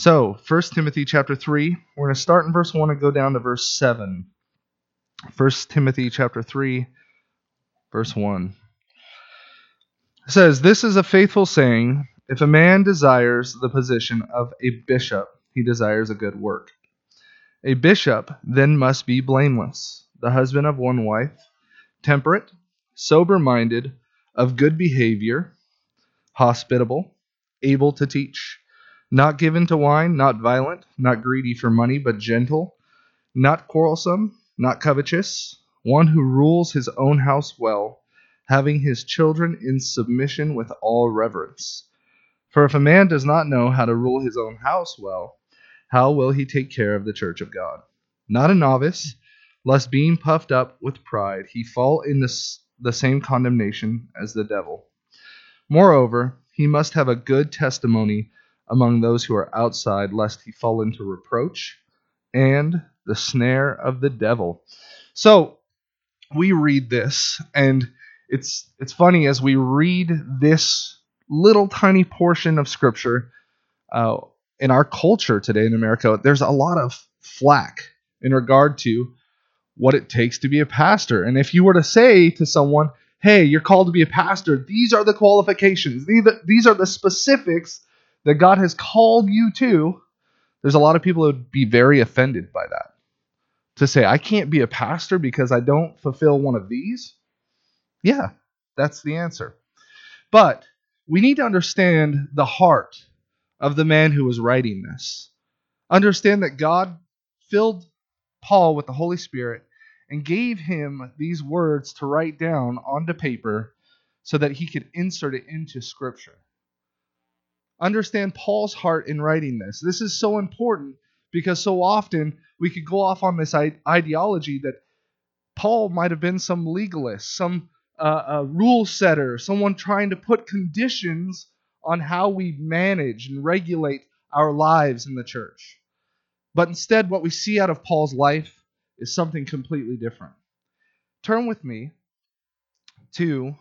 So, 1 Timothy chapter 3, we're going to start in verse 1 and go down to verse 7. 1 Timothy chapter 3, verse 1. It says, This is a faithful saying. If a man desires the position of a bishop, he desires a good work. A bishop then must be blameless, the husband of one wife, temperate, sober minded, of good behavior, hospitable, able to teach, not given to wine, not violent, not greedy for money, but gentle, not quarrelsome, not covetous, one who rules his own house well, having his children in submission with all reverence. For if a man does not know how to rule his own house well, how will he take care of the church of God? Not a novice, lest being puffed up with pride he fall in the same condemnation as the devil. Moreover, he must have a good testimony among those who are outside, lest he fall into reproach and the snare of the devil. So we read this, and it's it's funny as we read this little tiny portion of scripture. Uh, in our culture today in America, there's a lot of flack in regard to what it takes to be a pastor. And if you were to say to someone, hey, you're called to be a pastor, these are the qualifications, these are the specifics that God has called you to, there's a lot of people who would be very offended by that. To say, I can't be a pastor because I don't fulfill one of these? Yeah, that's the answer. But we need to understand the heart of the man who was writing this. Understand that God filled Paul with the Holy Spirit and gave him these words to write down onto paper so that he could insert it into Scripture. Understand Paul's heart in writing this. This is so important because so often we could go off on this ideology that Paul might have been some legalist, some uh, rule setter, someone trying to put conditions on how we manage and regulate our lives in the church. But instead, what we see out of Paul's life is something completely different. Turn with me to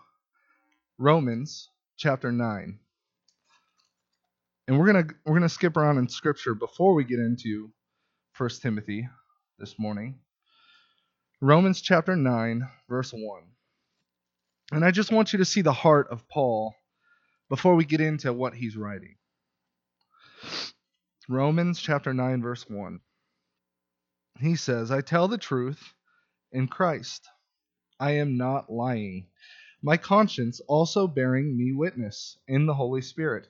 Romans chapter 9. And we're to we're to skip around in scripture before we get into 1 Timothy this morning. Romans chapter 9 verse 1. And I just want you to see the heart of Paul before we get into what he's writing. Romans chapter 9, verse 1. He says, I tell the truth in Christ. I am not lying. My conscience also bearing me witness in the Holy Spirit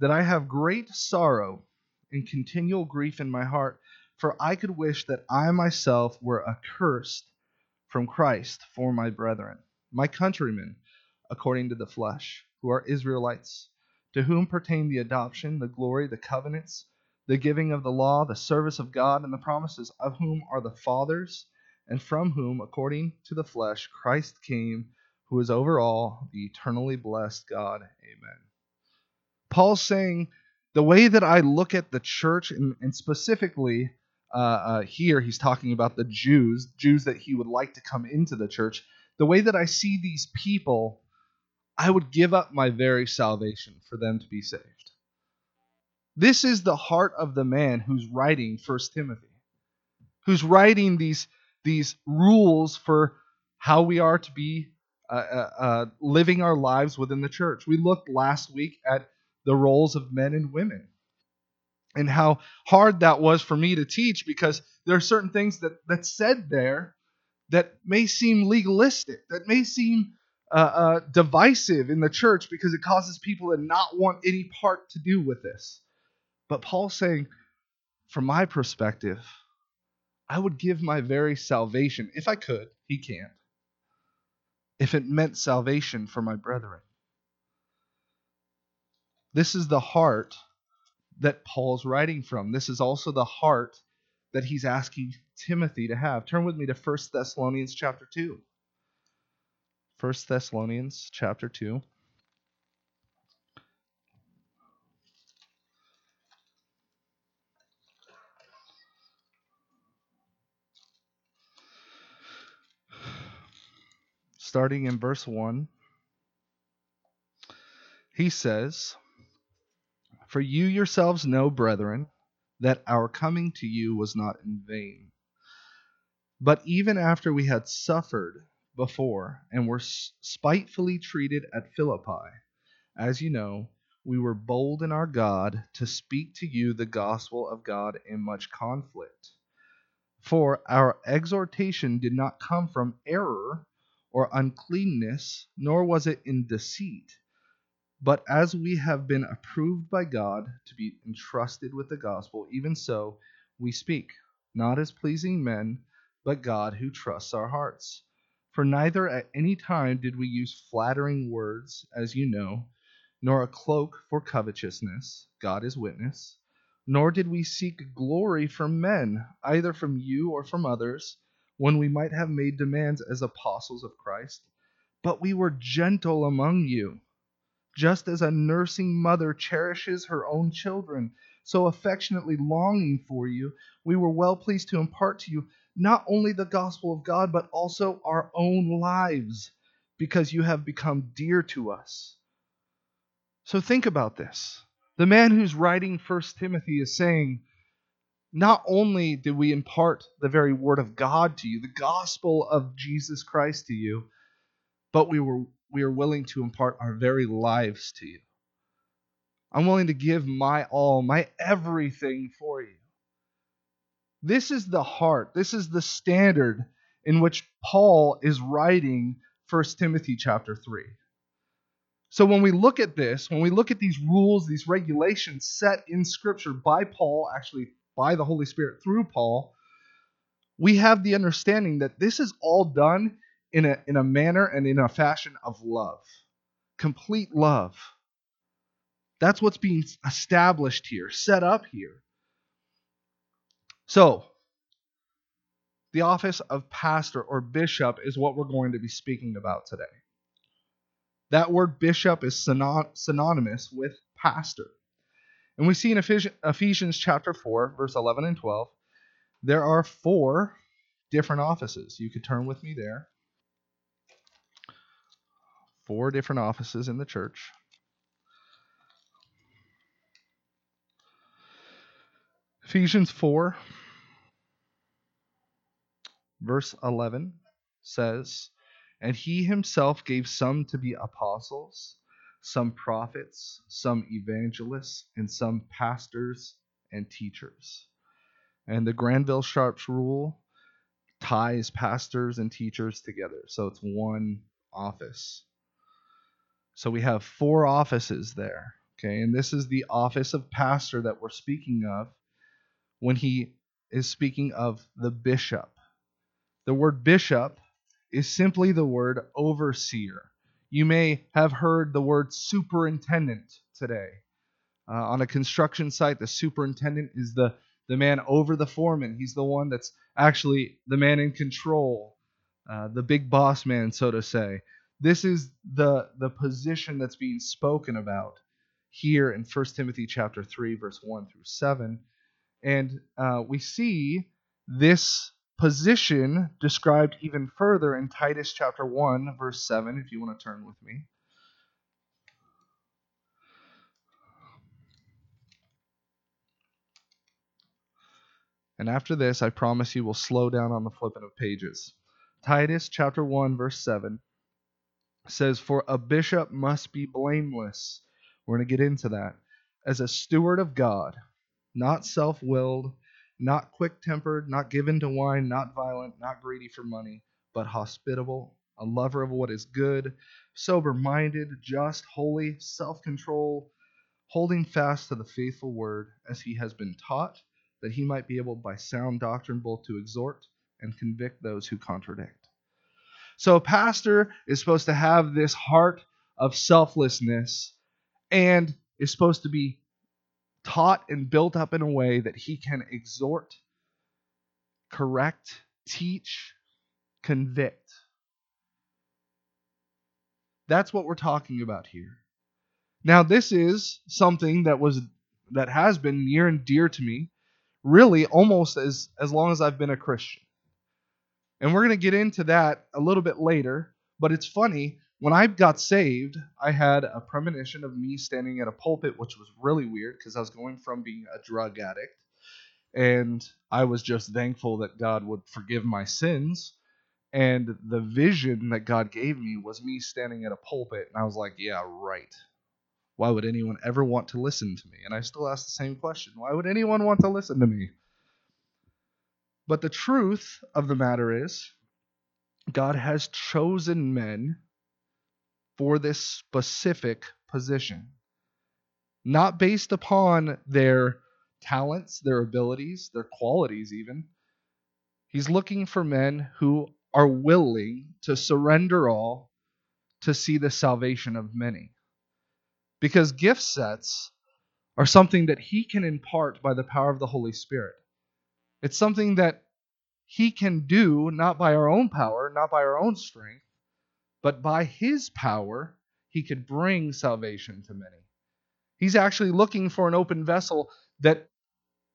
that I have great sorrow and continual grief in my heart, for I could wish that I myself were accursed from Christ for my brethren, my countrymen, according to the flesh who are Israelites, to whom pertain the adoption, the glory, the covenants, the giving of the law, the service of God, and the promises, of whom are the fathers, and from whom, according to the flesh, Christ came, who is over all, the eternally blessed God. Amen. Paul's saying, the way that I look at the church, and, and specifically uh, uh, here, he's talking about the Jews, Jews that he would like to come into the church. The way that I see these people I would give up my very salvation for them to be saved. This is the heart of the man who's writing First Timothy, who's writing these, these rules for how we are to be uh, uh, uh, living our lives within the church. We looked last week at the roles of men and women and how hard that was for me to teach because there are certain things that that's said there that may seem legalistic, that may seem uh, uh, divisive in the church because it causes people to not want any part to do with this. But Paul's saying, from my perspective, I would give my very salvation, if I could, he can't, if it meant salvation for my brethren. This is the heart that Paul's writing from. This is also the heart that he's asking Timothy to have. Turn with me to 1 Thessalonians chapter 2. 1 Thessalonians chapter 2. Starting in verse 1, he says, For you yourselves know, brethren, that our coming to you was not in vain. But even after we had suffered before and were spitefully treated at Philippi, as you know, we were bold in our God to speak to you the gospel of God in much conflict. For our exhortation did not come from error or uncleanness, nor was it in deceit. But as we have been approved by God to be entrusted with the gospel, even so we speak, not as pleasing men, but God who trusts our hearts. For neither at any time did we use flattering words, as you know, nor a cloak for covetousness, God is witness, nor did we seek glory from men, either from you or from others, when we might have made demands as apostles of Christ. But we were gentle among you just as a nursing mother cherishes her own children, so affectionately longing for you, we were well pleased to impart to you not only the gospel of God, but also our own lives, because you have become dear to us. So think about this. The man who's writing First Timothy is saying, not only did we impart the very word of God to you, the gospel of Jesus Christ to you, but we were we are willing to impart our very lives to you. I'm willing to give my all, my everything for you. This is the heart, this is the standard in which Paul is writing 1 Timothy chapter 3. So when we look at this, when we look at these rules, these regulations set in Scripture by Paul, actually by the Holy Spirit through Paul, we have the understanding that this is all done in a, in a manner and in a fashion of love. Complete love. That's what's being established here, set up here. So, the office of pastor or bishop is what we're going to be speaking about today. That word bishop is synonymous with pastor. And we see in Ephesians chapter 4, verse 11 and 12, there are four different offices. You could turn with me there four different offices in the church. Ephesians 4, verse 11 says, And he himself gave some to be apostles, some prophets, some evangelists, and some pastors and teachers. And the Granville Sharp's rule ties pastors and teachers together. So it's one office. So we have four offices there. Okay, and this is the office of pastor that we're speaking of when he is speaking of the bishop. The word bishop is simply the word overseer. You may have heard the word superintendent today. Uh, on a construction site, the superintendent is the, the man over the foreman. He's the one that's actually the man in control, uh, the big boss man, so to say. This is the the position that's being spoken about here in 1 Timothy chapter 3 verse 1 through 7 and uh, we see this position described even further in Titus chapter 1 verse 7 if you want to turn with me. And after this, I promise you will slow down on the flipping of pages. Titus chapter 1 verse 7 says, For a bishop must be blameless. We're going to get into that. As a steward of God, not self willed, not quick tempered, not given to wine, not violent, not greedy for money, but hospitable, a lover of what is good, sober minded, just, holy, self control, holding fast to the faithful word as he has been taught, that he might be able by sound doctrine both to exhort and convict those who contradict. So a pastor is supposed to have this heart of selflessness and is supposed to be taught and built up in a way that he can exhort, correct, teach, convict. That's what we're talking about here. Now this is something that was that has been near and dear to me really almost as as long as I've been a Christian. And we're going to get into that a little bit later. But it's funny, when I got saved, I had a premonition of me standing at a pulpit, which was really weird because I was going from being a drug addict and I was just thankful that God would forgive my sins. And the vision that God gave me was me standing at a pulpit, and I was like, yeah, right. Why would anyone ever want to listen to me? And I still ask the same question why would anyone want to listen to me? But the truth of the matter is, God has chosen men for this specific position, not based upon their talents, their abilities, their qualities, even. He's looking for men who are willing to surrender all to see the salvation of many. Because gift sets are something that he can impart by the power of the Holy Spirit. It's something that he can do not by our own power, not by our own strength, but by his power, he could bring salvation to many. He's actually looking for an open vessel that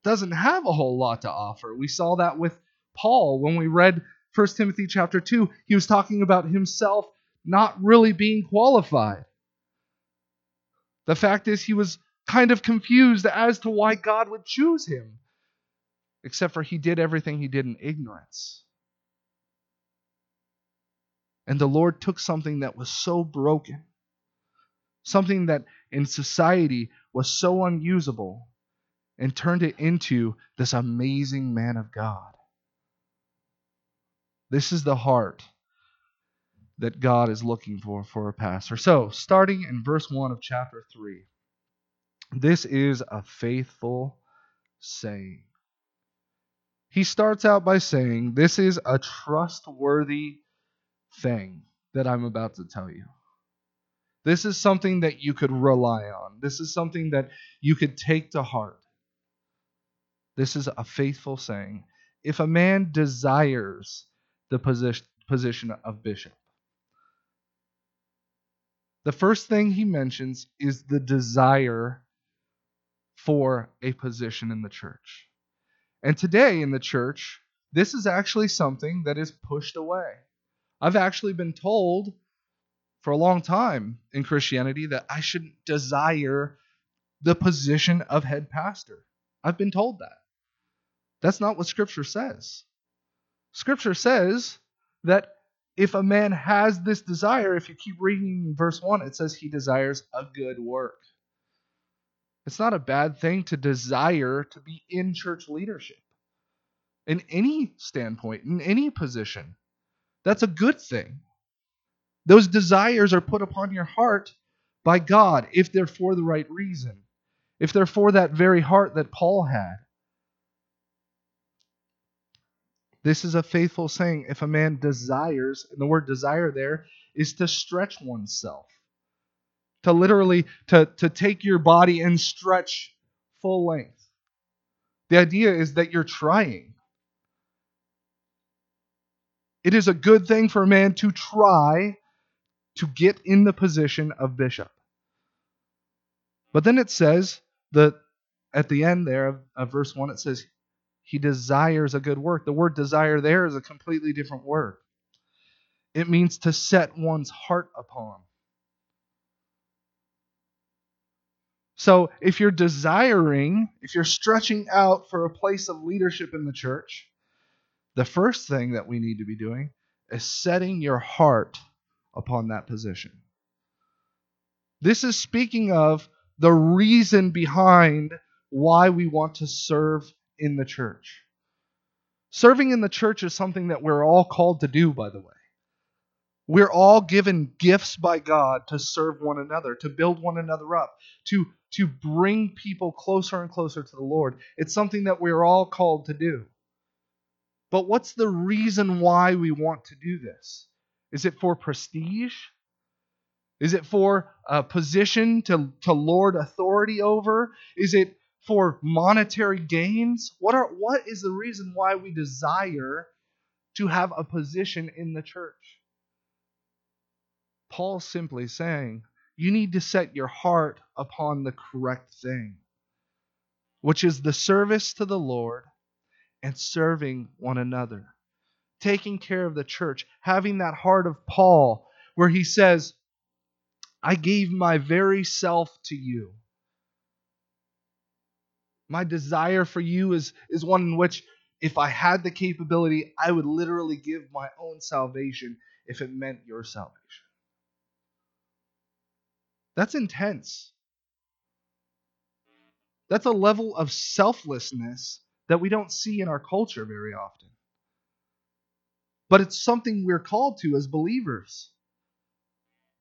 doesn't have a whole lot to offer. We saw that with Paul when we read 1 Timothy chapter 2. He was talking about himself not really being qualified. The fact is, he was kind of confused as to why God would choose him, except for he did everything he did in ignorance. And the Lord took something that was so broken, something that in society was so unusable, and turned it into this amazing man of God. This is the heart that God is looking for for a pastor. So, starting in verse 1 of chapter 3, this is a faithful saying. He starts out by saying, This is a trustworthy thing that I'm about to tell you. This is something that you could rely on. This is something that you could take to heart. This is a faithful saying. If a man desires the position, position of bishop, the first thing he mentions is the desire for a position in the church. And today in the church, this is actually something that is pushed away. I've actually been told for a long time in Christianity that I shouldn't desire the position of head pastor. I've been told that. That's not what Scripture says. Scripture says that if a man has this desire, if you keep reading verse 1, it says he desires a good work. It's not a bad thing to desire to be in church leadership in any standpoint, in any position. That's a good thing. Those desires are put upon your heart by God if they're for the right reason, if they're for that very heart that Paul had. This is a faithful saying. If a man desires, and the word desire there is to stretch oneself, to literally to, to take your body and stretch full length. The idea is that you're trying. It is a good thing for a man to try to get in the position of bishop. But then it says that at the end there of, of verse 1, it says, he desires a good work. The word desire there is a completely different word. It means to set one's heart upon. So if you're desiring, if you're stretching out for a place of leadership in the church, the first thing that we need to be doing is setting your heart upon that position. This is speaking of the reason behind why we want to serve in the church. Serving in the church is something that we're all called to do, by the way. We're all given gifts by God to serve one another, to build one another up, to, to bring people closer and closer to the Lord. It's something that we're all called to do. But what's the reason why we want to do this? Is it for prestige? Is it for a position to, to lord authority over? Is it for monetary gains? What are what is the reason why we desire to have a position in the church? Paul's simply saying, you need to set your heart upon the correct thing, which is the service to the Lord and serving one another. Taking care of the church, having that heart of Paul where he says, I gave my very self to you. My desire for you is, is one in which, if I had the capability, I would literally give my own salvation if it meant your salvation. That's intense. That's a level of selflessness that we don't see in our culture very often. But it's something we're called to as believers.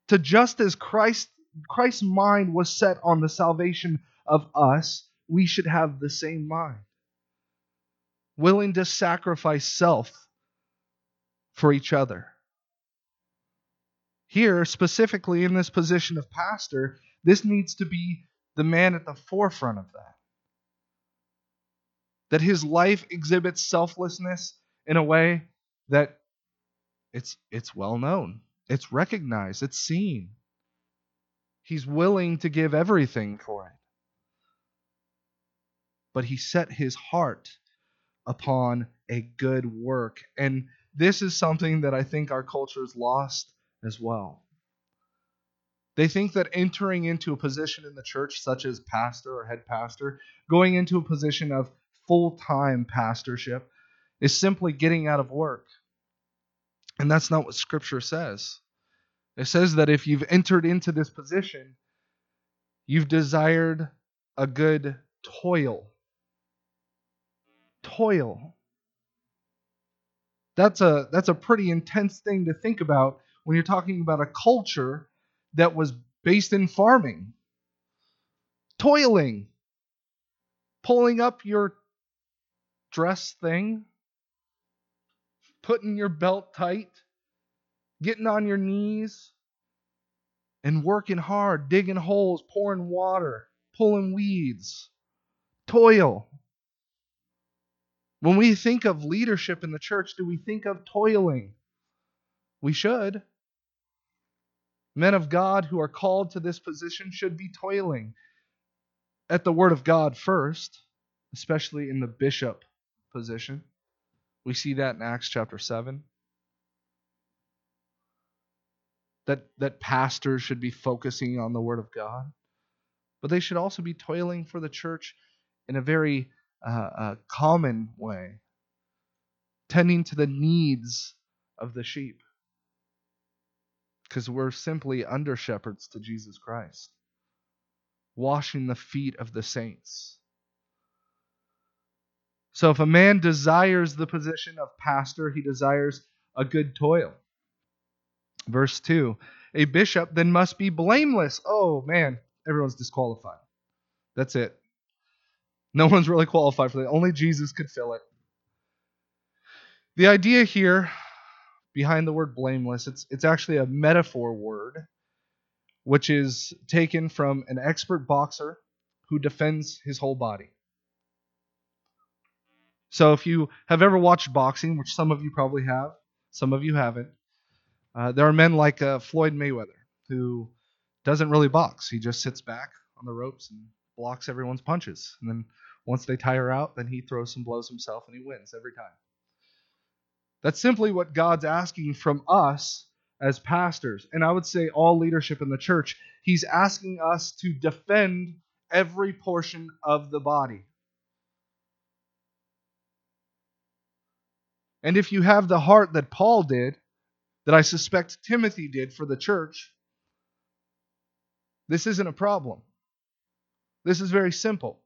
To just as Christ Christ's mind was set on the salvation of us, we should have the same mind. Willing to sacrifice self for each other. Here, specifically in this position of pastor, this needs to be the man at the forefront of that. That his life exhibits selflessness in a way that it's, it's well known, it's recognized, it's seen. He's willing to give everything for it. But he set his heart upon a good work. And this is something that I think our culture has lost as well. They think that entering into a position in the church, such as pastor or head pastor, going into a position of full time pastorship, is simply getting out of work. And that's not what Scripture says. It says that if you've entered into this position, you've desired a good toil. Toil. That's a that's a pretty intense thing to think about when you're talking about a culture that was based in farming, toiling, pulling up your dress thing, putting your belt tight, getting on your knees, and working hard, digging holes, pouring water, pulling weeds. Toil. When we think of leadership in the church, do we think of toiling? We should. Men of God who are called to this position should be toiling at the Word of God first, especially in the bishop position. We see that in Acts chapter 7. That, that pastors should be focusing on the Word of God, but they should also be toiling for the church in a very uh, uh, common way, tending to the needs of the sheep because we're simply under shepherds to Jesus Christ, washing the feet of the saints. So if a man desires the position of pastor, he desires a good toil. Verse 2 A bishop then must be blameless. Oh, man, everyone's disqualified. That's it. No one's really qualified for that. Only Jesus could fill it. The idea here behind the word blameless. It's it's actually a metaphor word, which is taken from an expert boxer who defends his whole body. So if you have ever watched boxing, which some of you probably have, some of you haven't, uh, there are men like uh, Floyd Mayweather who doesn't really box. He just sits back on the ropes and blocks everyone's punches. And then once they tire out, then he throws some blows himself and he wins every time. That's simply what God's asking from us as pastors. And I would say all leadership in the church. He's asking us to defend every portion of the body. And if you have the heart that Paul did, that I suspect Timothy did for the church, this isn't a problem. This is very simple.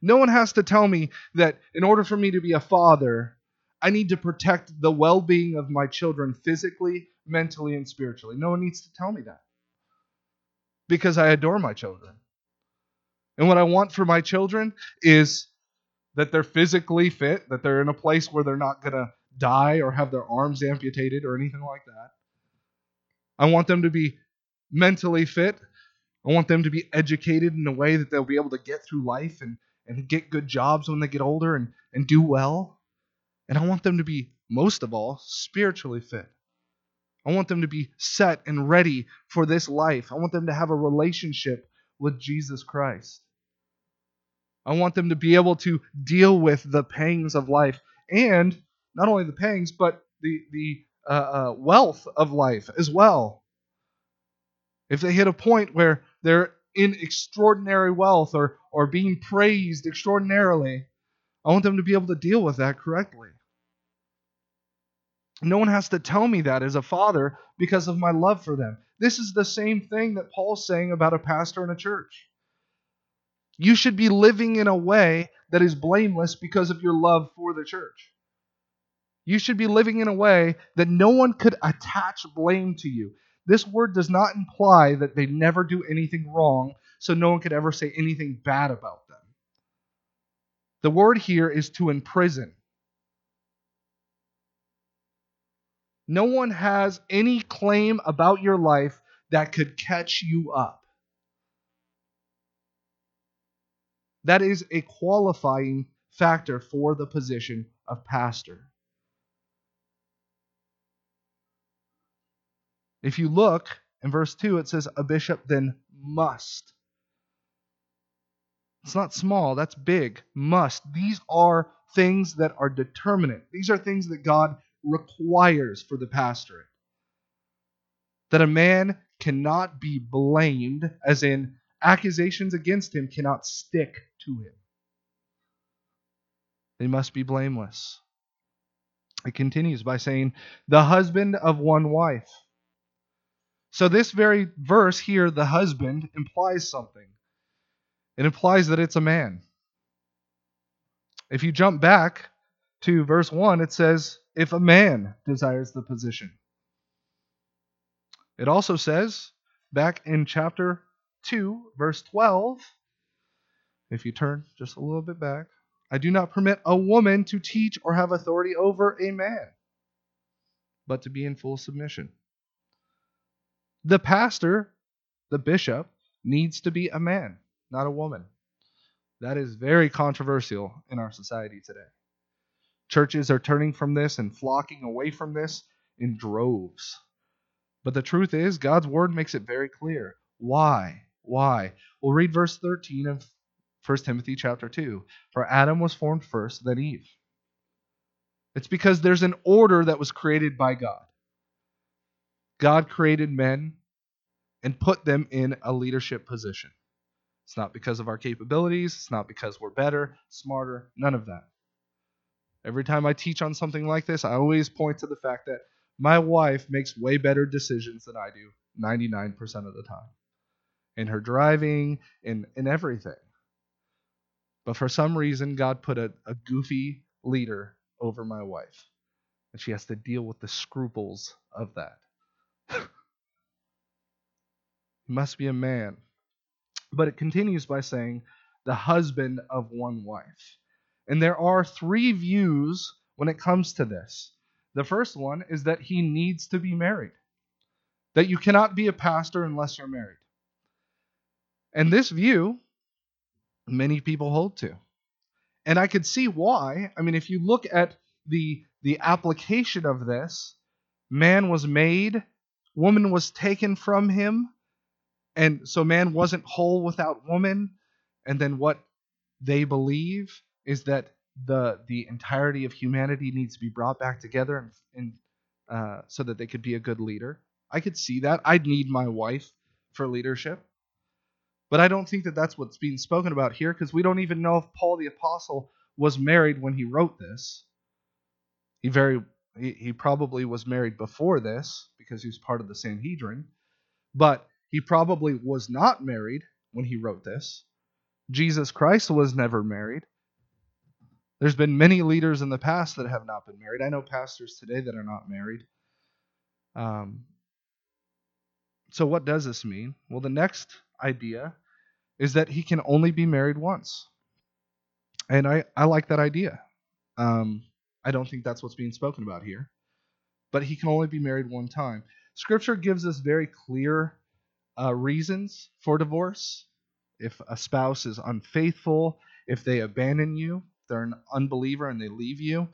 No one has to tell me that in order for me to be a father, I need to protect the well being of my children physically, mentally, and spiritually. No one needs to tell me that because I adore my children. And what I want for my children is that they're physically fit, that they're in a place where they're not going to die or have their arms amputated or anything like that. I want them to be mentally fit. I want them to be educated in a way that they'll be able to get through life and, and get good jobs when they get older and, and do well. And I want them to be, most of all, spiritually fit. I want them to be set and ready for this life. I want them to have a relationship with Jesus Christ. I want them to be able to deal with the pangs of life and not only the pangs, but the, the uh, uh, wealth of life as well. If they hit a point where they're in extraordinary wealth or, or being praised extraordinarily. I want them to be able to deal with that correctly. No one has to tell me that as a father because of my love for them. This is the same thing that Paul's saying about a pastor in a church. You should be living in a way that is blameless because of your love for the church. You should be living in a way that no one could attach blame to you. This word does not imply that they never do anything wrong, so no one could ever say anything bad about them. The word here is to imprison. No one has any claim about your life that could catch you up. That is a qualifying factor for the position of pastor. If you look in verse 2, it says, A bishop then must. It's not small, that's big. Must. These are things that are determinate. These are things that God requires for the pastorate. That a man cannot be blamed, as in accusations against him cannot stick to him. They must be blameless. It continues by saying, the husband of one wife. So, this very verse here, the husband, implies something. It implies that it's a man. If you jump back to verse 1, it says, if a man desires the position. It also says, back in chapter 2, verse 12, if you turn just a little bit back, I do not permit a woman to teach or have authority over a man, but to be in full submission. The pastor, the bishop, needs to be a man, not a woman. That is very controversial in our society today. Churches are turning from this and flocking away from this in droves. But the truth is, God's word makes it very clear. Why? Why? We'll read verse 13 of 1 Timothy chapter 2. For Adam was formed first, then Eve. It's because there's an order that was created by God. God created men and put them in a leadership position. It's not because of our capabilities, it's not because we're better, smarter, none of that. Every time I teach on something like this, I always point to the fact that my wife makes way better decisions than I do 99% of the time in her driving, in, in everything. But for some reason, God put a, a goofy leader over my wife, and she has to deal with the scruples of that. he must be a man. But it continues by saying, the husband of one wife. And there are three views when it comes to this. The first one is that he needs to be married, that you cannot be a pastor unless you're married. And this view, many people hold to. And I could see why. I mean, if you look at the, the application of this, man was made, woman was taken from him, and so man wasn't whole without woman. And then what they believe is that the the entirety of humanity needs to be brought back together and, and uh, so that they could be a good leader. I could see that. I'd need my wife for leadership. But I don't think that that's what's being spoken about here because we don't even know if Paul the apostle was married when he wrote this. He very he, he probably was married before this because he was part of the Sanhedrin, but he probably was not married when he wrote this. Jesus Christ was never married. There's been many leaders in the past that have not been married. I know pastors today that are not married. Um, so, what does this mean? Well, the next idea is that he can only be married once. And I, I like that idea. Um, I don't think that's what's being spoken about here. But he can only be married one time. Scripture gives us very clear uh, reasons for divorce. If a spouse is unfaithful, if they abandon you, they're an unbeliever and they leave you,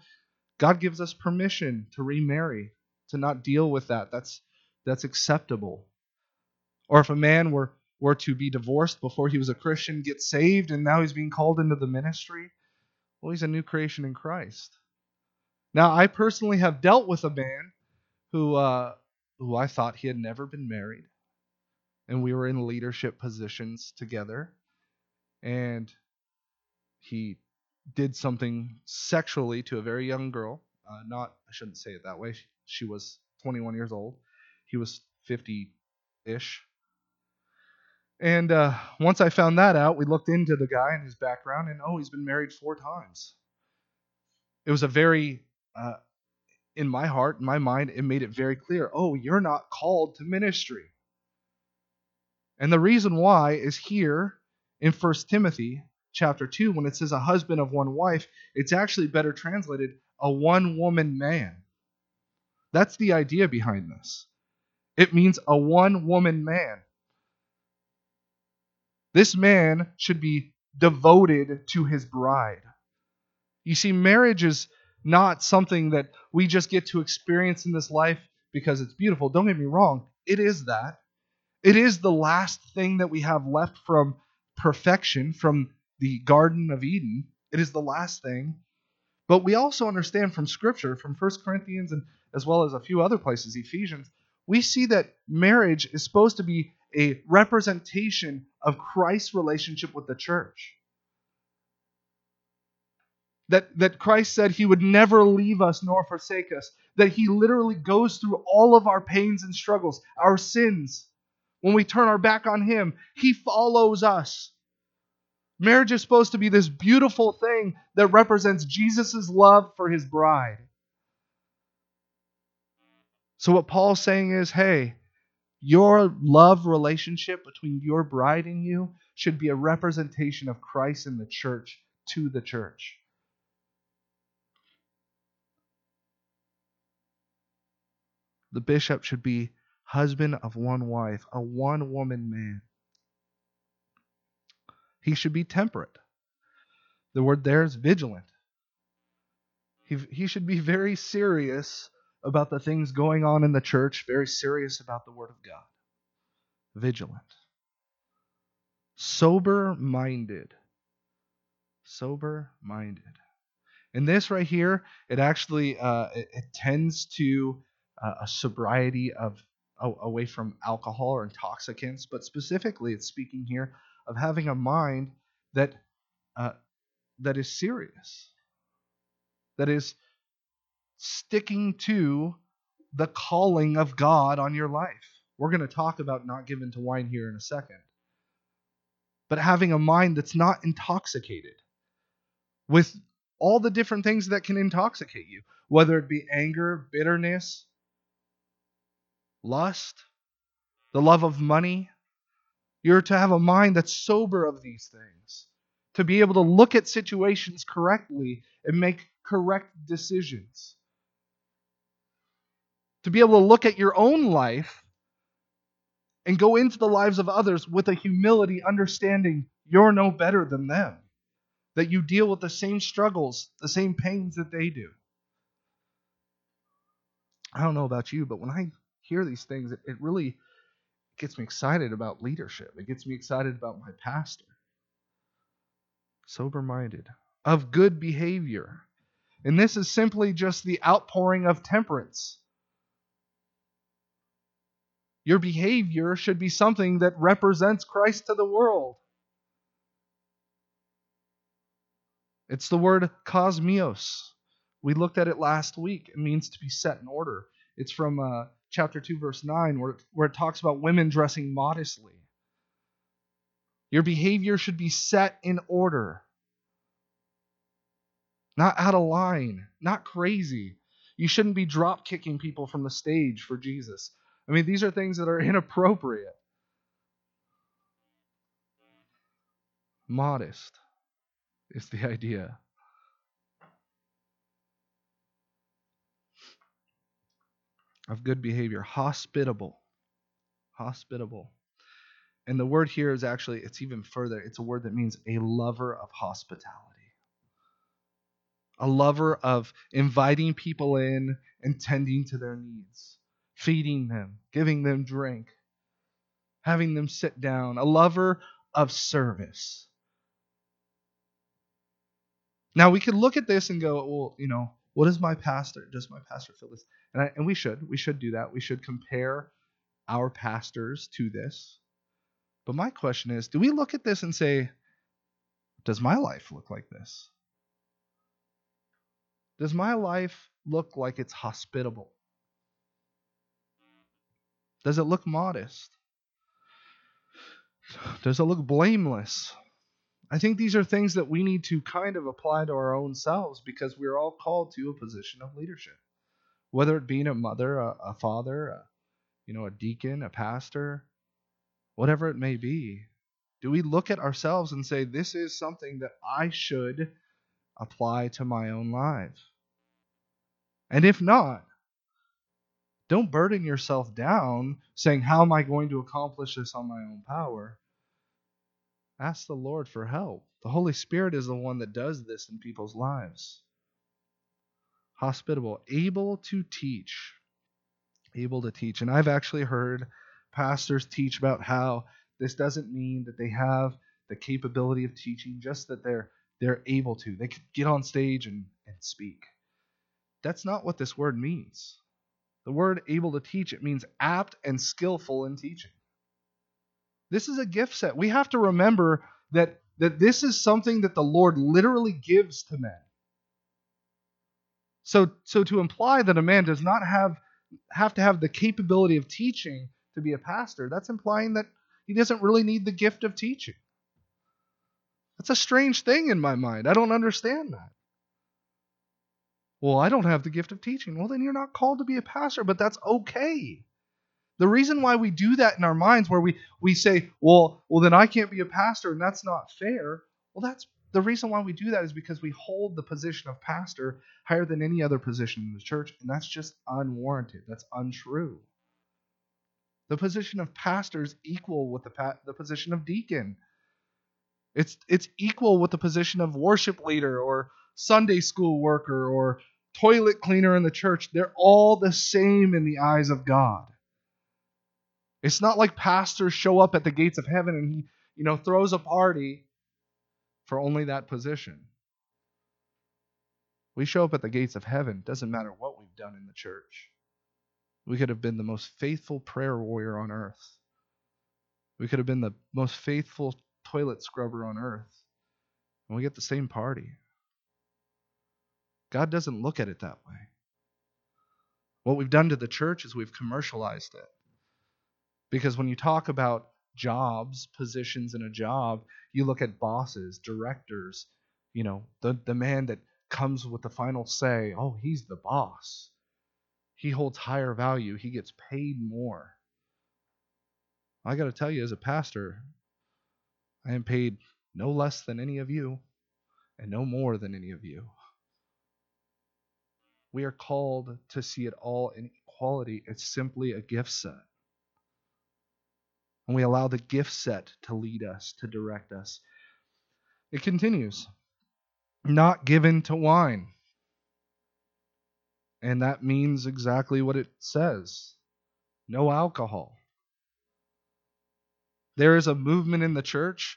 God gives us permission to remarry, to not deal with that. That's that's acceptable. Or if a man were were to be divorced before he was a Christian, get saved, and now he's being called into the ministry, well, he's a new creation in Christ. Now, I personally have dealt with a man who uh, who I thought he had never been married, and we were in leadership positions together. And he did something sexually to a very young girl. Uh, not, I shouldn't say it that way. She, she was 21 years old. He was 50 ish. And uh, once I found that out, we looked into the guy and his background, and oh, he's been married four times. It was a very, uh, in my heart, in my mind, it made it very clear oh, you're not called to ministry. And the reason why is here in 1 Timothy chapter 2 when it says a husband of one wife, it's actually better translated a one woman man. That's the idea behind this. It means a one woman man. This man should be devoted to his bride. You see, marriage is not something that we just get to experience in this life because it's beautiful. Don't get me wrong, it is that. It is the last thing that we have left from perfection, from the Garden of Eden. It is the last thing. But we also understand from Scripture, from 1 Corinthians and as well as a few other places, Ephesians, we see that marriage is supposed to be a representation of Christ's relationship with the church. That, that Christ said he would never leave us nor forsake us. That he literally goes through all of our pains and struggles, our sins, when we turn our back on Him, He follows us. Marriage is supposed to be this beautiful thing that represents Jesus' love for His bride. So, what Paul's saying is hey, your love relationship between your bride and you should be a representation of Christ in the church to the church. The bishop should be husband of one wife, a one woman man. He should be temperate. The word there is vigilant. He, he should be very serious about the things going on in the church, very serious about the Word of God. Vigilant. Sober minded. Sober minded. And this right here, it actually uh, it, it tends to uh, a sobriety of away from alcohol or intoxicants, but specifically it's speaking here of having a mind that uh, that is serious, that is sticking to the calling of God on your life. We're going to talk about not given to wine here in a second. But having a mind that's not intoxicated with all the different things that can intoxicate you, whether it be anger, bitterness, lust, the love of money. You're to have a mind that's sober of these things, to be able to look at situations correctly and make correct decisions, to be able to look at your own life and go into the lives of others with a humility, understanding you're no better than them, that you deal with the same struggles, the same pains that they do. I don't know about you, but when I hear these things, it, it really gets me excited about leadership. It gets me excited about my pastor. Sober minded, of good behavior. And this is simply just the outpouring of temperance. Your behavior should be something that represents Christ to the world. It's the word kosmios. We looked at it last week. It means to be set in order. It's from uh, chapter 2, verse 9, where, where it talks about women dressing modestly. Your behavior should be set in order, not out of line, not crazy. You shouldn't be drop kicking people from the stage for Jesus. I mean, these are things that are inappropriate. Modest is the idea. Of good behavior, hospitable. Hospitable. And the word here is actually, it's even further. It's a word that means a lover of hospitality. A lover of inviting people in and tending to their needs, feeding them, giving them drink, having them sit down. A lover of service. Now, we could look at this and go, well, you know, what does my pastor, does my pastor feel this? And, I, and we should. We should do that. We should compare our pastors to this. But my question is do we look at this and say, does my life look like this? Does my life look like it's hospitable? Does it look modest? Does it look blameless? I think these are things that we need to kind of apply to our own selves because we're all called to a position of leadership. Whether it being a mother, a, a father, a, you know, a deacon, a pastor, whatever it may be. Do we look at ourselves and say, this is something that I should apply to my own life? And if not, don't burden yourself down saying, How am I going to accomplish this on my own power? Ask the Lord for help. The Holy Spirit is the one that does this in people's lives. Hospitable, able to teach. Able to teach. And I've actually heard pastors teach about how this doesn't mean that they have the capability of teaching, just that they're they're able to. They could get on stage and, and speak. That's not what this word means. The word able to teach, it means apt and skillful in teaching. This is a gift set. We have to remember that, that this is something that the Lord literally gives to men. So, so to imply that a man does not have, have to have the capability of teaching to be a pastor, that's implying that he doesn't really need the gift of teaching. That's a strange thing in my mind. I don't understand that. Well, I don't have the gift of teaching. Well, then you're not called to be a pastor, but that's okay. The reason why we do that in our minds, where we, we say, well, well, then I can't be a pastor, and that's not fair. Well, that's the reason why we do that is because we hold the position of pastor higher than any other position in the church, and that's just unwarranted. That's untrue. The position of pastor is equal with the, pa- the position of deacon. It's, it's equal with the position of worship leader or Sunday school worker or toilet cleaner in the church, they're all the same in the eyes of God. It's not like pastors show up at the gates of heaven and he, you know, throws a party for only that position. We show up at the gates of heaven, doesn't matter what we've done in the church. We could have been the most faithful prayer warrior on earth. We could have been the most faithful toilet scrubber on earth. And we get the same party. God doesn't look at it that way. What we've done to the church is we've commercialized it. Because when you talk about jobs, positions in a job, you look at bosses, directors, you know, the, the man that comes with the final say, oh, he's the boss. He holds higher value, he gets paid more. I got to tell you, as a pastor, I am paid no less than any of you and no more than any of you. We are called to see it all in equality. It's simply a gift set. And we allow the gift set to lead us, to direct us. It continues not given to wine. And that means exactly what it says no alcohol. There is a movement in the church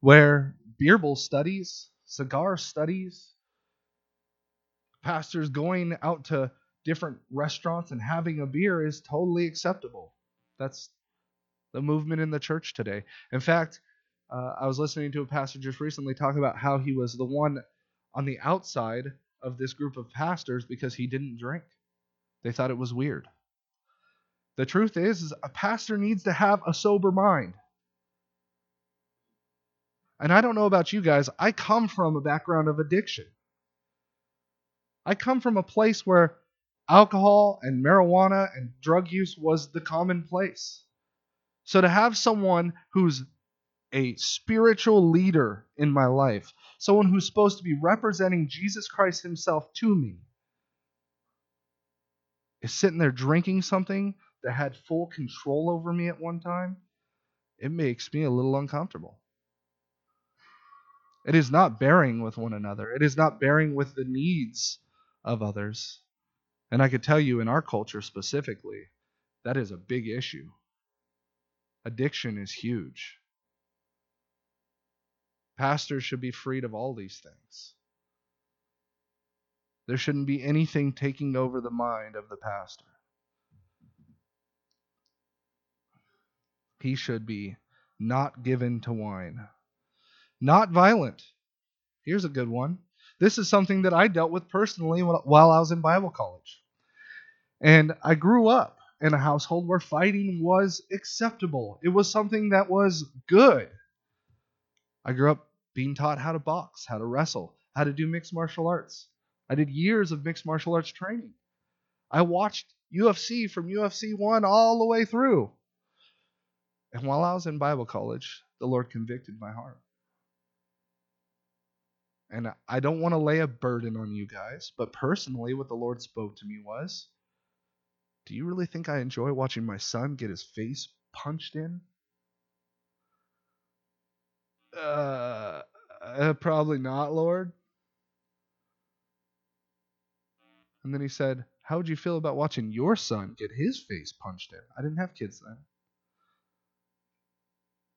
where Bible studies, cigar studies, pastors going out to different restaurants and having a beer is totally acceptable. That's the movement in the church today. In fact, uh, I was listening to a pastor just recently talk about how he was the one on the outside of this group of pastors because he didn't drink. They thought it was weird. The truth is, is a pastor needs to have a sober mind. And I don't know about you guys, I come from a background of addiction. I come from a place where alcohol and marijuana and drug use was the commonplace. So to have someone who's a spiritual leader in my life, someone who's supposed to be representing Jesus Christ himself to me, is sitting there drinking something that had full control over me at one time, it makes me a little uncomfortable. It is not bearing with one another. It is not bearing with the needs of others. And I could tell you in our culture specifically, that is a big issue. Addiction is huge. Pastors should be freed of all these things. There shouldn't be anything taking over the mind of the pastor. He should be not given to wine, not violent. Here's a good one. This is something that I dealt with personally while I was in Bible college. And I grew up in a household where fighting was acceptable, it was something that was good. I grew up being taught how to box, how to wrestle, how to do mixed martial arts. I did years of mixed martial arts training. I watched UFC from UFC 1 all the way through. And while I was in Bible college, the Lord convicted my heart. And I don't want to lay a burden on you guys, but personally, what the Lord spoke to me was Do you really think I enjoy watching my son get his face punched in? Uh, uh probably not, Lord. And then he said, How would you feel about watching your son get his face punched in? I didn't have kids then.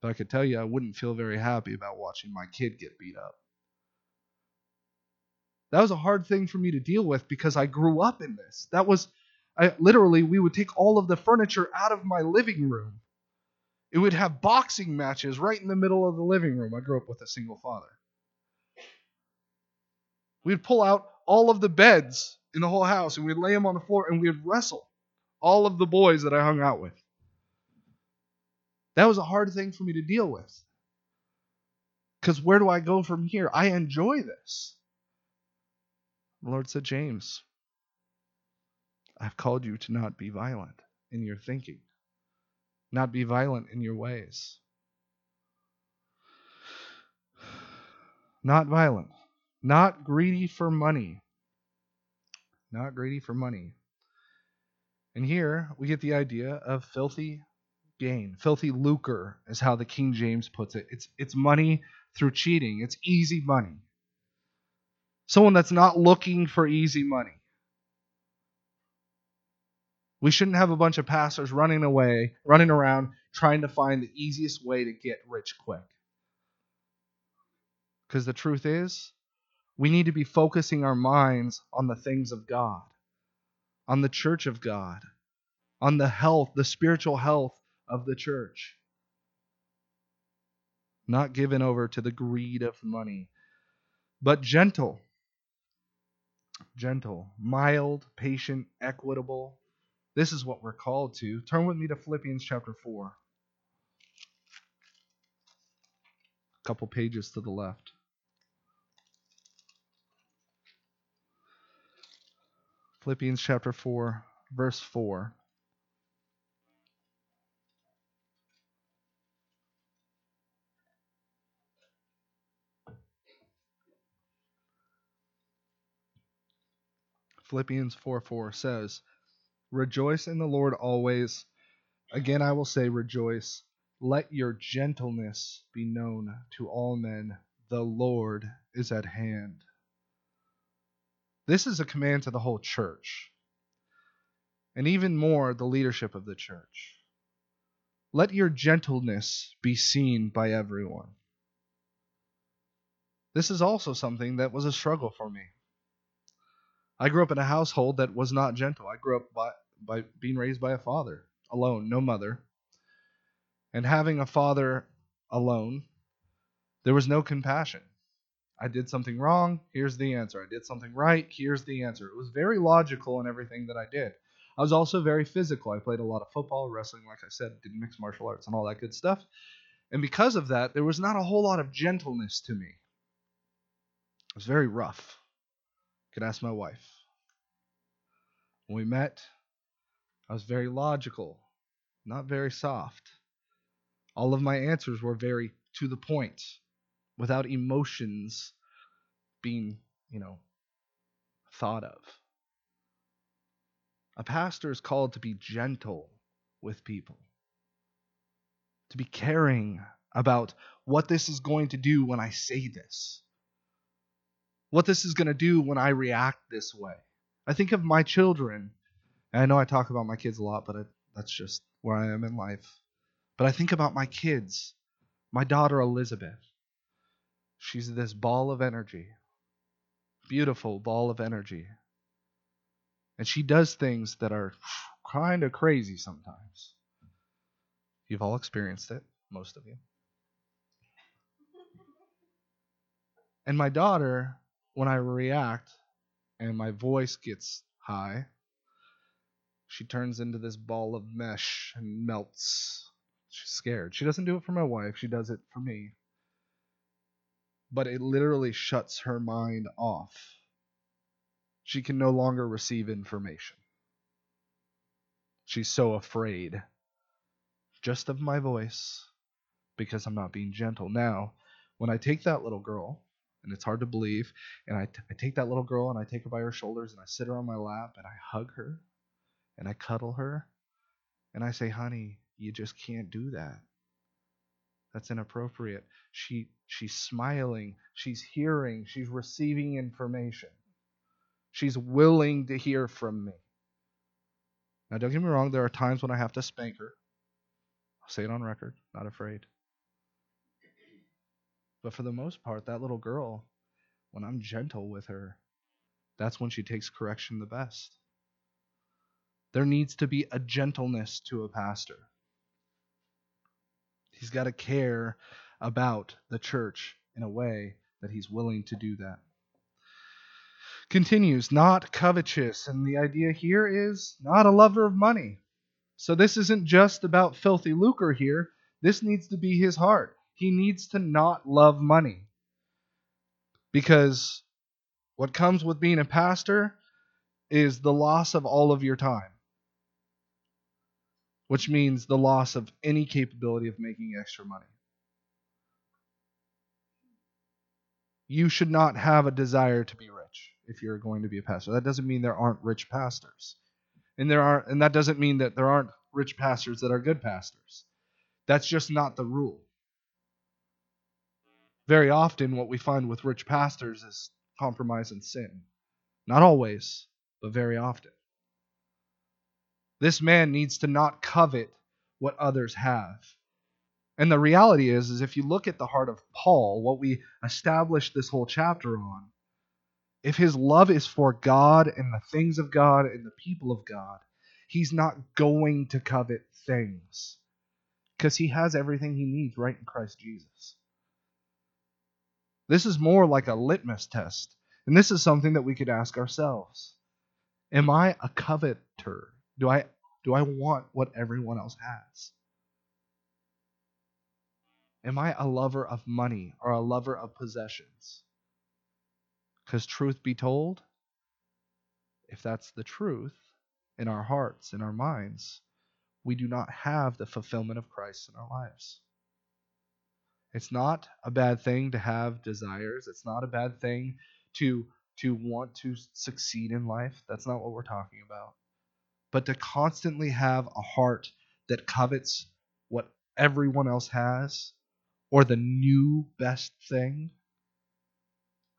But I could tell you I wouldn't feel very happy about watching my kid get beat up. That was a hard thing for me to deal with because I grew up in this. That was I, literally we would take all of the furniture out of my living room. It would have boxing matches right in the middle of the living room. I grew up with a single father. We'd pull out all of the beds in the whole house and we'd lay them on the floor and we'd wrestle all of the boys that I hung out with. That was a hard thing for me to deal with. Because where do I go from here? I enjoy this. The Lord said, James, I've called you to not be violent in your thinking, not be violent in your ways. Not violent, not greedy for money. Not greedy for money. And here we get the idea of filthy gain. Filthy lucre is how the King James puts it. It's, it's money through cheating, it's easy money. Someone that's not looking for easy money. We shouldn't have a bunch of pastors running away, running around, trying to find the easiest way to get rich quick. Because the truth is, we need to be focusing our minds on the things of God, on the church of God, on the health, the spiritual health of the church. Not given over to the greed of money, but gentle. Gentle, mild, patient, equitable. This is what we're called to. Turn with me to Philippians chapter 4. A couple pages to the left. Philippians chapter 4, verse 4. Philippians 4 4 says, Rejoice in the Lord always. Again, I will say, rejoice. Let your gentleness be known to all men. The Lord is at hand. This is a command to the whole church, and even more the leadership of the church. Let your gentleness be seen by everyone. This is also something that was a struggle for me. I grew up in a household that was not gentle. I grew up by, by being raised by a father alone, no mother. And having a father alone, there was no compassion. I did something wrong, here's the answer. I did something right, here's the answer. It was very logical in everything that I did. I was also very physical. I played a lot of football, wrestling, like I said, did mixed martial arts and all that good stuff. And because of that, there was not a whole lot of gentleness to me. It was very rough could ask my wife. When we met, I was very logical, not very soft. All of my answers were very to the point, without emotions being, you know, thought of. A pastor is called to be gentle with people, to be caring about what this is going to do when I say this what this is going to do when I react this way. I think of my children. I know I talk about my kids a lot, but I, that's just where I am in life. But I think about my kids. My daughter Elizabeth. She's this ball of energy. Beautiful ball of energy. And she does things that are kind of crazy sometimes. You've all experienced it, most of you. And my daughter when I react and my voice gets high, she turns into this ball of mesh and melts. She's scared. She doesn't do it for my wife, she does it for me. But it literally shuts her mind off. She can no longer receive information. She's so afraid just of my voice because I'm not being gentle. Now, when I take that little girl, and it's hard to believe, and I, t- I take that little girl and I take her by her shoulders and I sit her on my lap and I hug her and I cuddle her and I say, honey, you just can't do that. That's inappropriate. She she's smiling, she's hearing, she's receiving information. She's willing to hear from me. Now don't get me wrong, there are times when I have to spank her. I'll say it on record, not afraid. But for the most part, that little girl, when I'm gentle with her, that's when she takes correction the best. There needs to be a gentleness to a pastor. He's got to care about the church in a way that he's willing to do that. Continues, not covetous. And the idea here is not a lover of money. So this isn't just about filthy lucre here. This needs to be his heart. He needs to not love money. Because what comes with being a pastor is the loss of all of your time, which means the loss of any capability of making extra money. You should not have a desire to be rich if you're going to be a pastor. That doesn't mean there aren't rich pastors. And there are and that doesn't mean that there aren't rich pastors that are good pastors. That's just not the rule very often what we find with rich pastors is compromise and sin. Not always, but very often. This man needs to not covet what others have. And the reality is is if you look at the heart of Paul, what we established this whole chapter on, if his love is for God and the things of God and the people of God, he's not going to covet things because he has everything he needs right in Christ Jesus. This is more like a litmus test. And this is something that we could ask ourselves. Am I a coveter? Do I do I want what everyone else has? Am I a lover of money or a lover of possessions? Because, truth be told, if that's the truth in our hearts, in our minds, we do not have the fulfillment of Christ in our lives. It's not a bad thing to have desires. It's not a bad thing to to want to succeed in life. That's not what we're talking about. But to constantly have a heart that covets what everyone else has or the new best thing.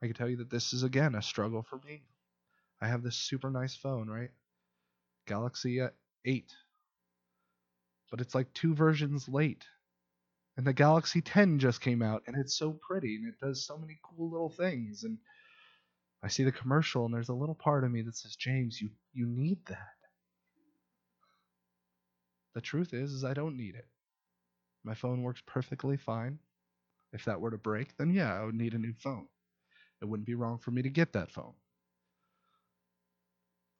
I can tell you that this is again a struggle for me. I have this super nice phone, right? Galaxy uh, 8. But it's like two versions late. And the Galaxy 10 just came out, and it's so pretty, and it does so many cool little things. And I see the commercial, and there's a little part of me that says, James, you, you need that. The truth is, is I don't need it. My phone works perfectly fine. If that were to break, then yeah, I would need a new phone. It wouldn't be wrong for me to get that phone.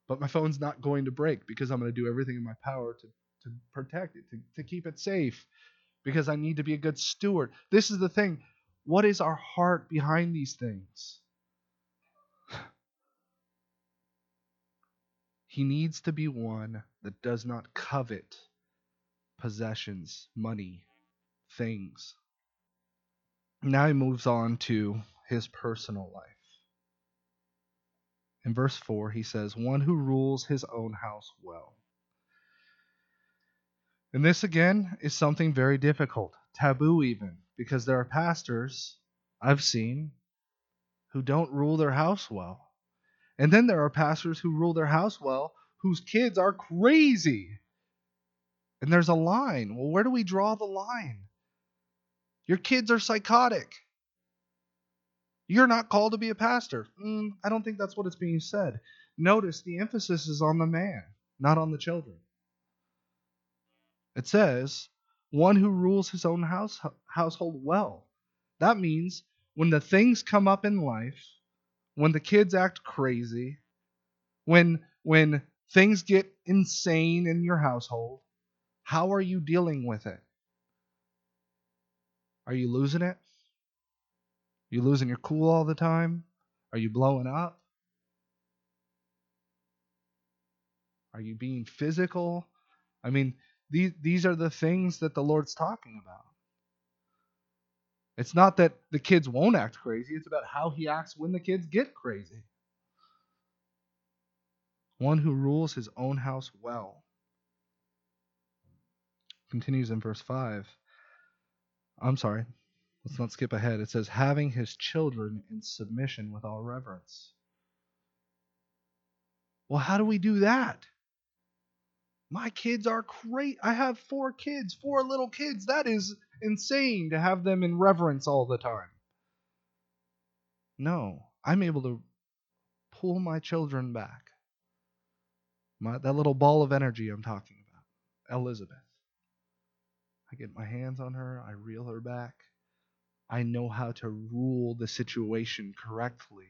But my phone's not going to break because I'm going to do everything in my power to, to protect it, to, to keep it safe, because I need to be a good steward. This is the thing. What is our heart behind these things? He needs to be one that does not covet possessions, money, things. Now he moves on to his personal life. In verse 4, he says, One who rules his own house well. And this, again, is something very difficult, taboo even, because there are pastors I've seen who don't rule their house well. And then there are pastors who rule their house well whose kids are crazy. And there's a line. Well, where do we draw the line? Your kids are psychotic. You're not called to be a pastor. Mm, I don't think that's what it's being said. Notice the emphasis is on the man, not on the children. It says, one who rules his own house, household well. That means when the things come up in life, when the kids act crazy, when when things get insane in your household, how are you dealing with it? Are you losing it? Are You losing your cool all the time? Are you blowing up? Are you being physical? I mean, these these are the things that the Lord's talking about. It's not that the kids won't act crazy, it's about how he acts when the kids get crazy. One who rules his own house well. Continues in verse 5. I'm sorry, let's not skip ahead. It says, having his children in submission with all reverence. Well, how do we do that? My kids are great. I have four kids, four little kids. That is insane to have them in reverence all the time. No, I'm able to pull my children back. My, that little ball of energy I'm talking about, Elizabeth. I get my hands on her, I reel her back. I know how to rule the situation correctly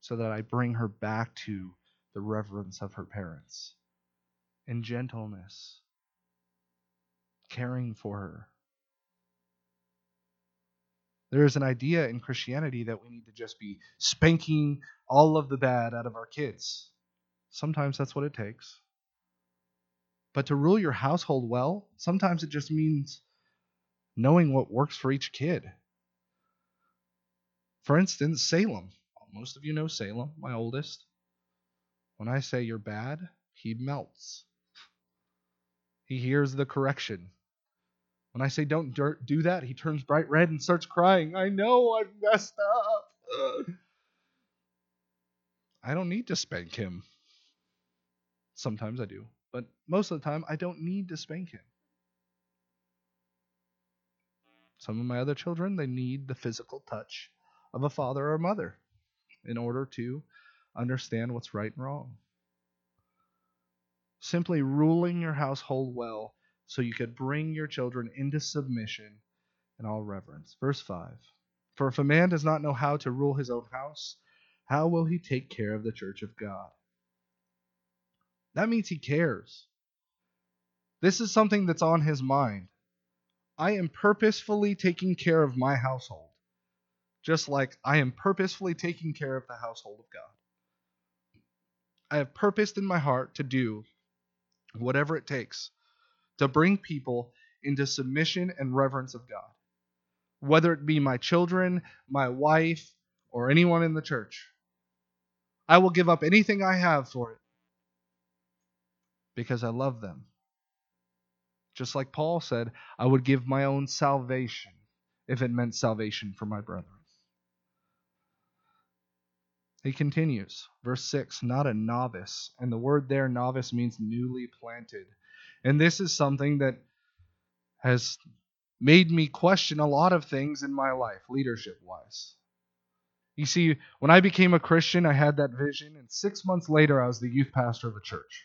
so that I bring her back to the reverence of her parents and gentleness, caring for her. There is an idea in Christianity that we need to just be spanking all of the bad out of our kids. Sometimes that's what it takes. But to rule your household well, sometimes it just means knowing what works for each kid. For instance, Salem. Most of you know Salem, my oldest. When I say you're bad, he melts. He hears the correction. When I say don't do that, he turns bright red and starts crying. I know I've messed up. I don't need to spank him. Sometimes I do, but most of the time I don't need to spank him. Some of my other children, they need the physical touch of a father or mother in order to understand what's right and wrong simply ruling your household well so you could bring your children into submission and all reverence. Verse 5 For if a man does not know how to rule his own house, how will he take care of the church of God? That means he cares. This is something that's on his mind. I am purposefully taking care of my household, just like I am purposefully taking care of the household of God. I have purposed in my heart to do whatever it takes to bring people into submission and reverence of God. Whether it be my children, my wife, or anyone in the church. I will give up anything I have for it because I love them. Just like Paul said, I would give my own salvation if it meant salvation for my brethren. He continues, verse 6 not a novice. And the word there, novice, means newly planted. And this is something that has made me question a lot of things in my life, leadership wise. You see, when I became a Christian, I had that vision, and six months later, I was the youth pastor of a church.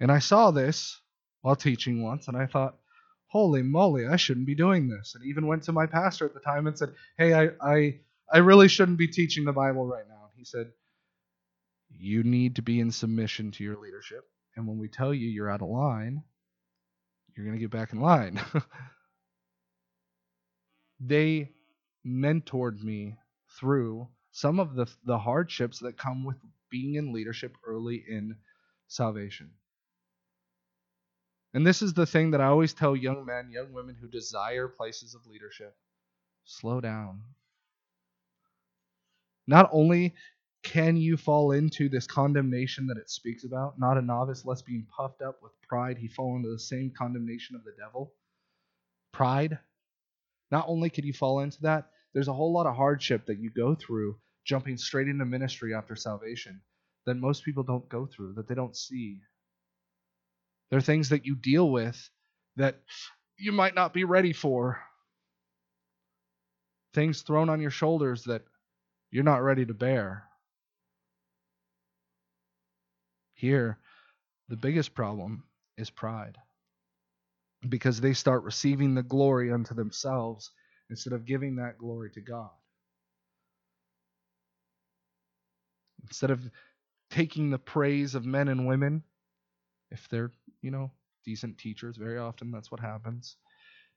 And I saw this while teaching once, and I thought, holy moly, I shouldn't be doing this. And even went to my pastor at the time and said, hey, I, I I really shouldn't be teaching the Bible right now. He said, You need to be in submission to your leadership. And when we tell you you're out of line, you're going to get back in line. they mentored me through some of the, the hardships that come with being in leadership early in salvation. And this is the thing that I always tell young men, young women who desire places of leadership slow down, not only can you fall into this condemnation that it speaks about, not a novice, lest being puffed up with pride, he fall into the same condemnation of the devil. Pride. Not only could you fall into that, there's a whole lot of hardship that you go through jumping straight into ministry after salvation that most people don't go through, that they don't see. There are things that you deal with that you might not be ready for. Things thrown on your shoulders that you're not ready to bear. Here, the biggest problem is pride. Because they start receiving the glory unto themselves instead of giving that glory to God. Instead of taking the praise of men and women, if they're, you know, decent teachers, very often that's what happens.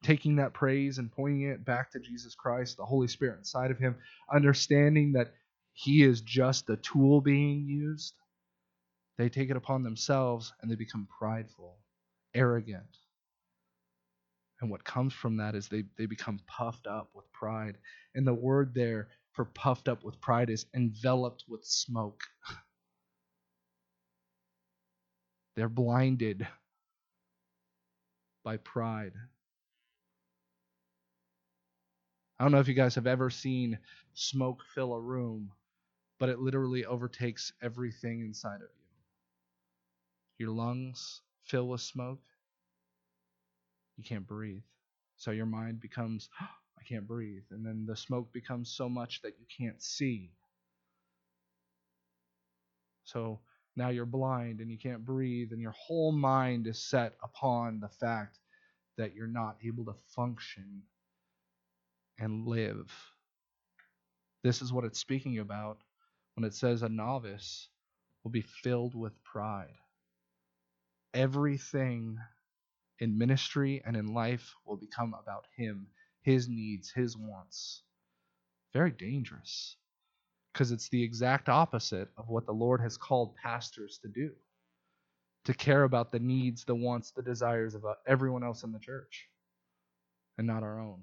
Taking that praise and pointing it back to Jesus Christ, the Holy Spirit inside of him, understanding that he is just a tool being used, they take it upon themselves and they become prideful, arrogant. And what comes from that is they, they become puffed up with pride. And the word there for puffed up with pride is enveloped with smoke. They're blinded by pride. I don't know if you guys have ever seen smoke fill a room, but it literally overtakes everything inside of you. Your lungs fill with smoke. You can't breathe. So your mind becomes, oh, I can't breathe. And then the smoke becomes so much that you can't see. So now you're blind and you can't breathe, and your whole mind is set upon the fact that you're not able to function and live. This is what it's speaking about when it says a novice will be filled with pride. Everything in ministry and in life will become about him, his needs, his wants. Very dangerous because it's the exact opposite of what the Lord has called pastors to do to care about the needs, the wants, the desires of uh, everyone else in the church and not our own.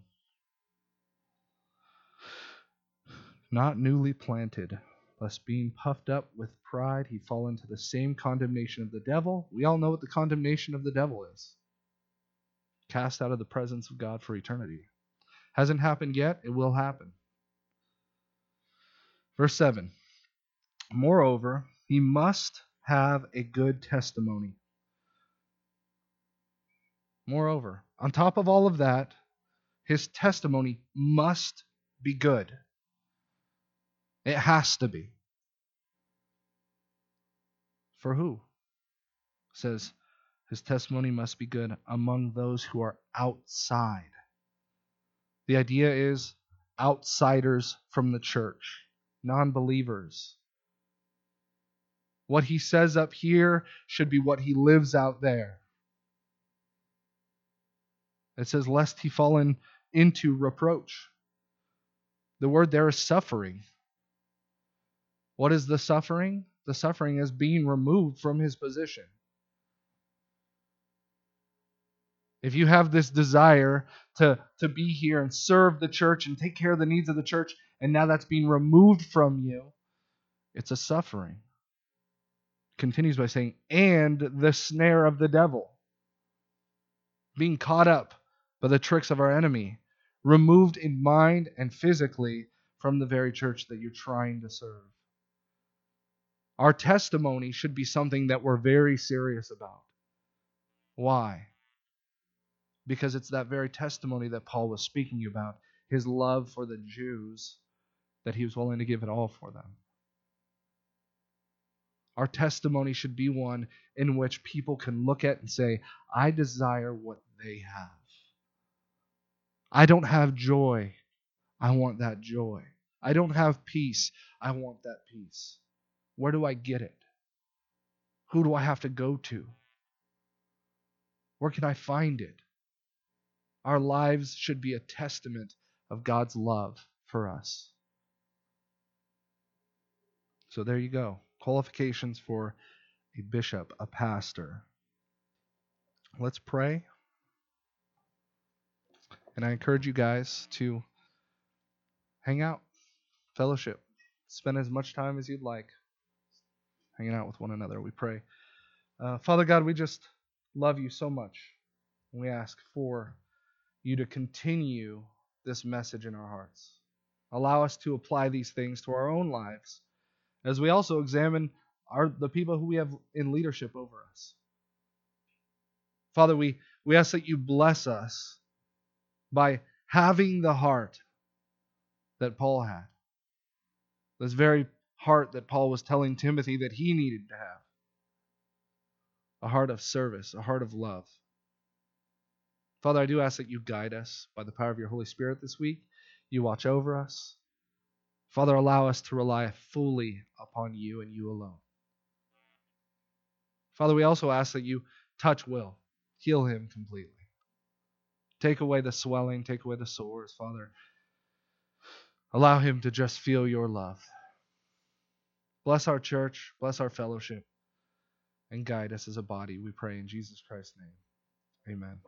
Not newly planted, lest being puffed up with pride he fall into the same condemnation of the devil. We all know what the condemnation of the devil is cast out of the presence of God for eternity. Hasn't happened yet, it will happen. Verse 7 Moreover, he must have a good testimony. Moreover, on top of all of that, his testimony must be good. It has to be. For who? It says his testimony must be good among those who are outside. The idea is outsiders from the church, non believers. What he says up here should be what he lives out there. It says, lest he fall in, into reproach. The word there is suffering. What is the suffering? The suffering is being removed from his position. If you have this desire to, to be here and serve the church and take care of the needs of the church, and now that's being removed from you, it's a suffering. Continues by saying, and the snare of the devil. Being caught up by the tricks of our enemy, removed in mind and physically from the very church that you're trying to serve. Our testimony should be something that we're very serious about. Why? because it's that very testimony that Paul was speaking about his love for the Jews, that he was willing to give it all for them. Our testimony should be one in which people can look at and say, I desire what they have. I don't have joy. I want that joy. I don't have peace. I want that peace. Where do I get it? Who do I have to go to? Where can I find it? Our lives should be a testament of God's love for us. So there you go. Qualifications for a bishop, a pastor. Let's pray. And I encourage you guys to hang out, fellowship, spend as much time as you'd like hanging out with one another. We pray. Uh, Father God, we just love you so much. We ask for you to continue this message in our hearts. Allow us to apply these things to our own lives as we also examine our, the people who we have in leadership over us. Father, we, we ask that you bless us by having the heart that Paul had. This very heart that Paul was telling Timothy that he needed to have a heart of service, a heart of love. Father, I do ask that you guide us by the power of your Holy Spirit this week. You watch over us. Father, allow us to rely fully upon you and you alone. Father, we also ask that you touch Will, heal him completely. Take away the swelling, take away the sores, Father. Allow him to just feel your love. Bless our church, bless our fellowship, and guide us as a body, we pray in Jesus Christ's name. Amen.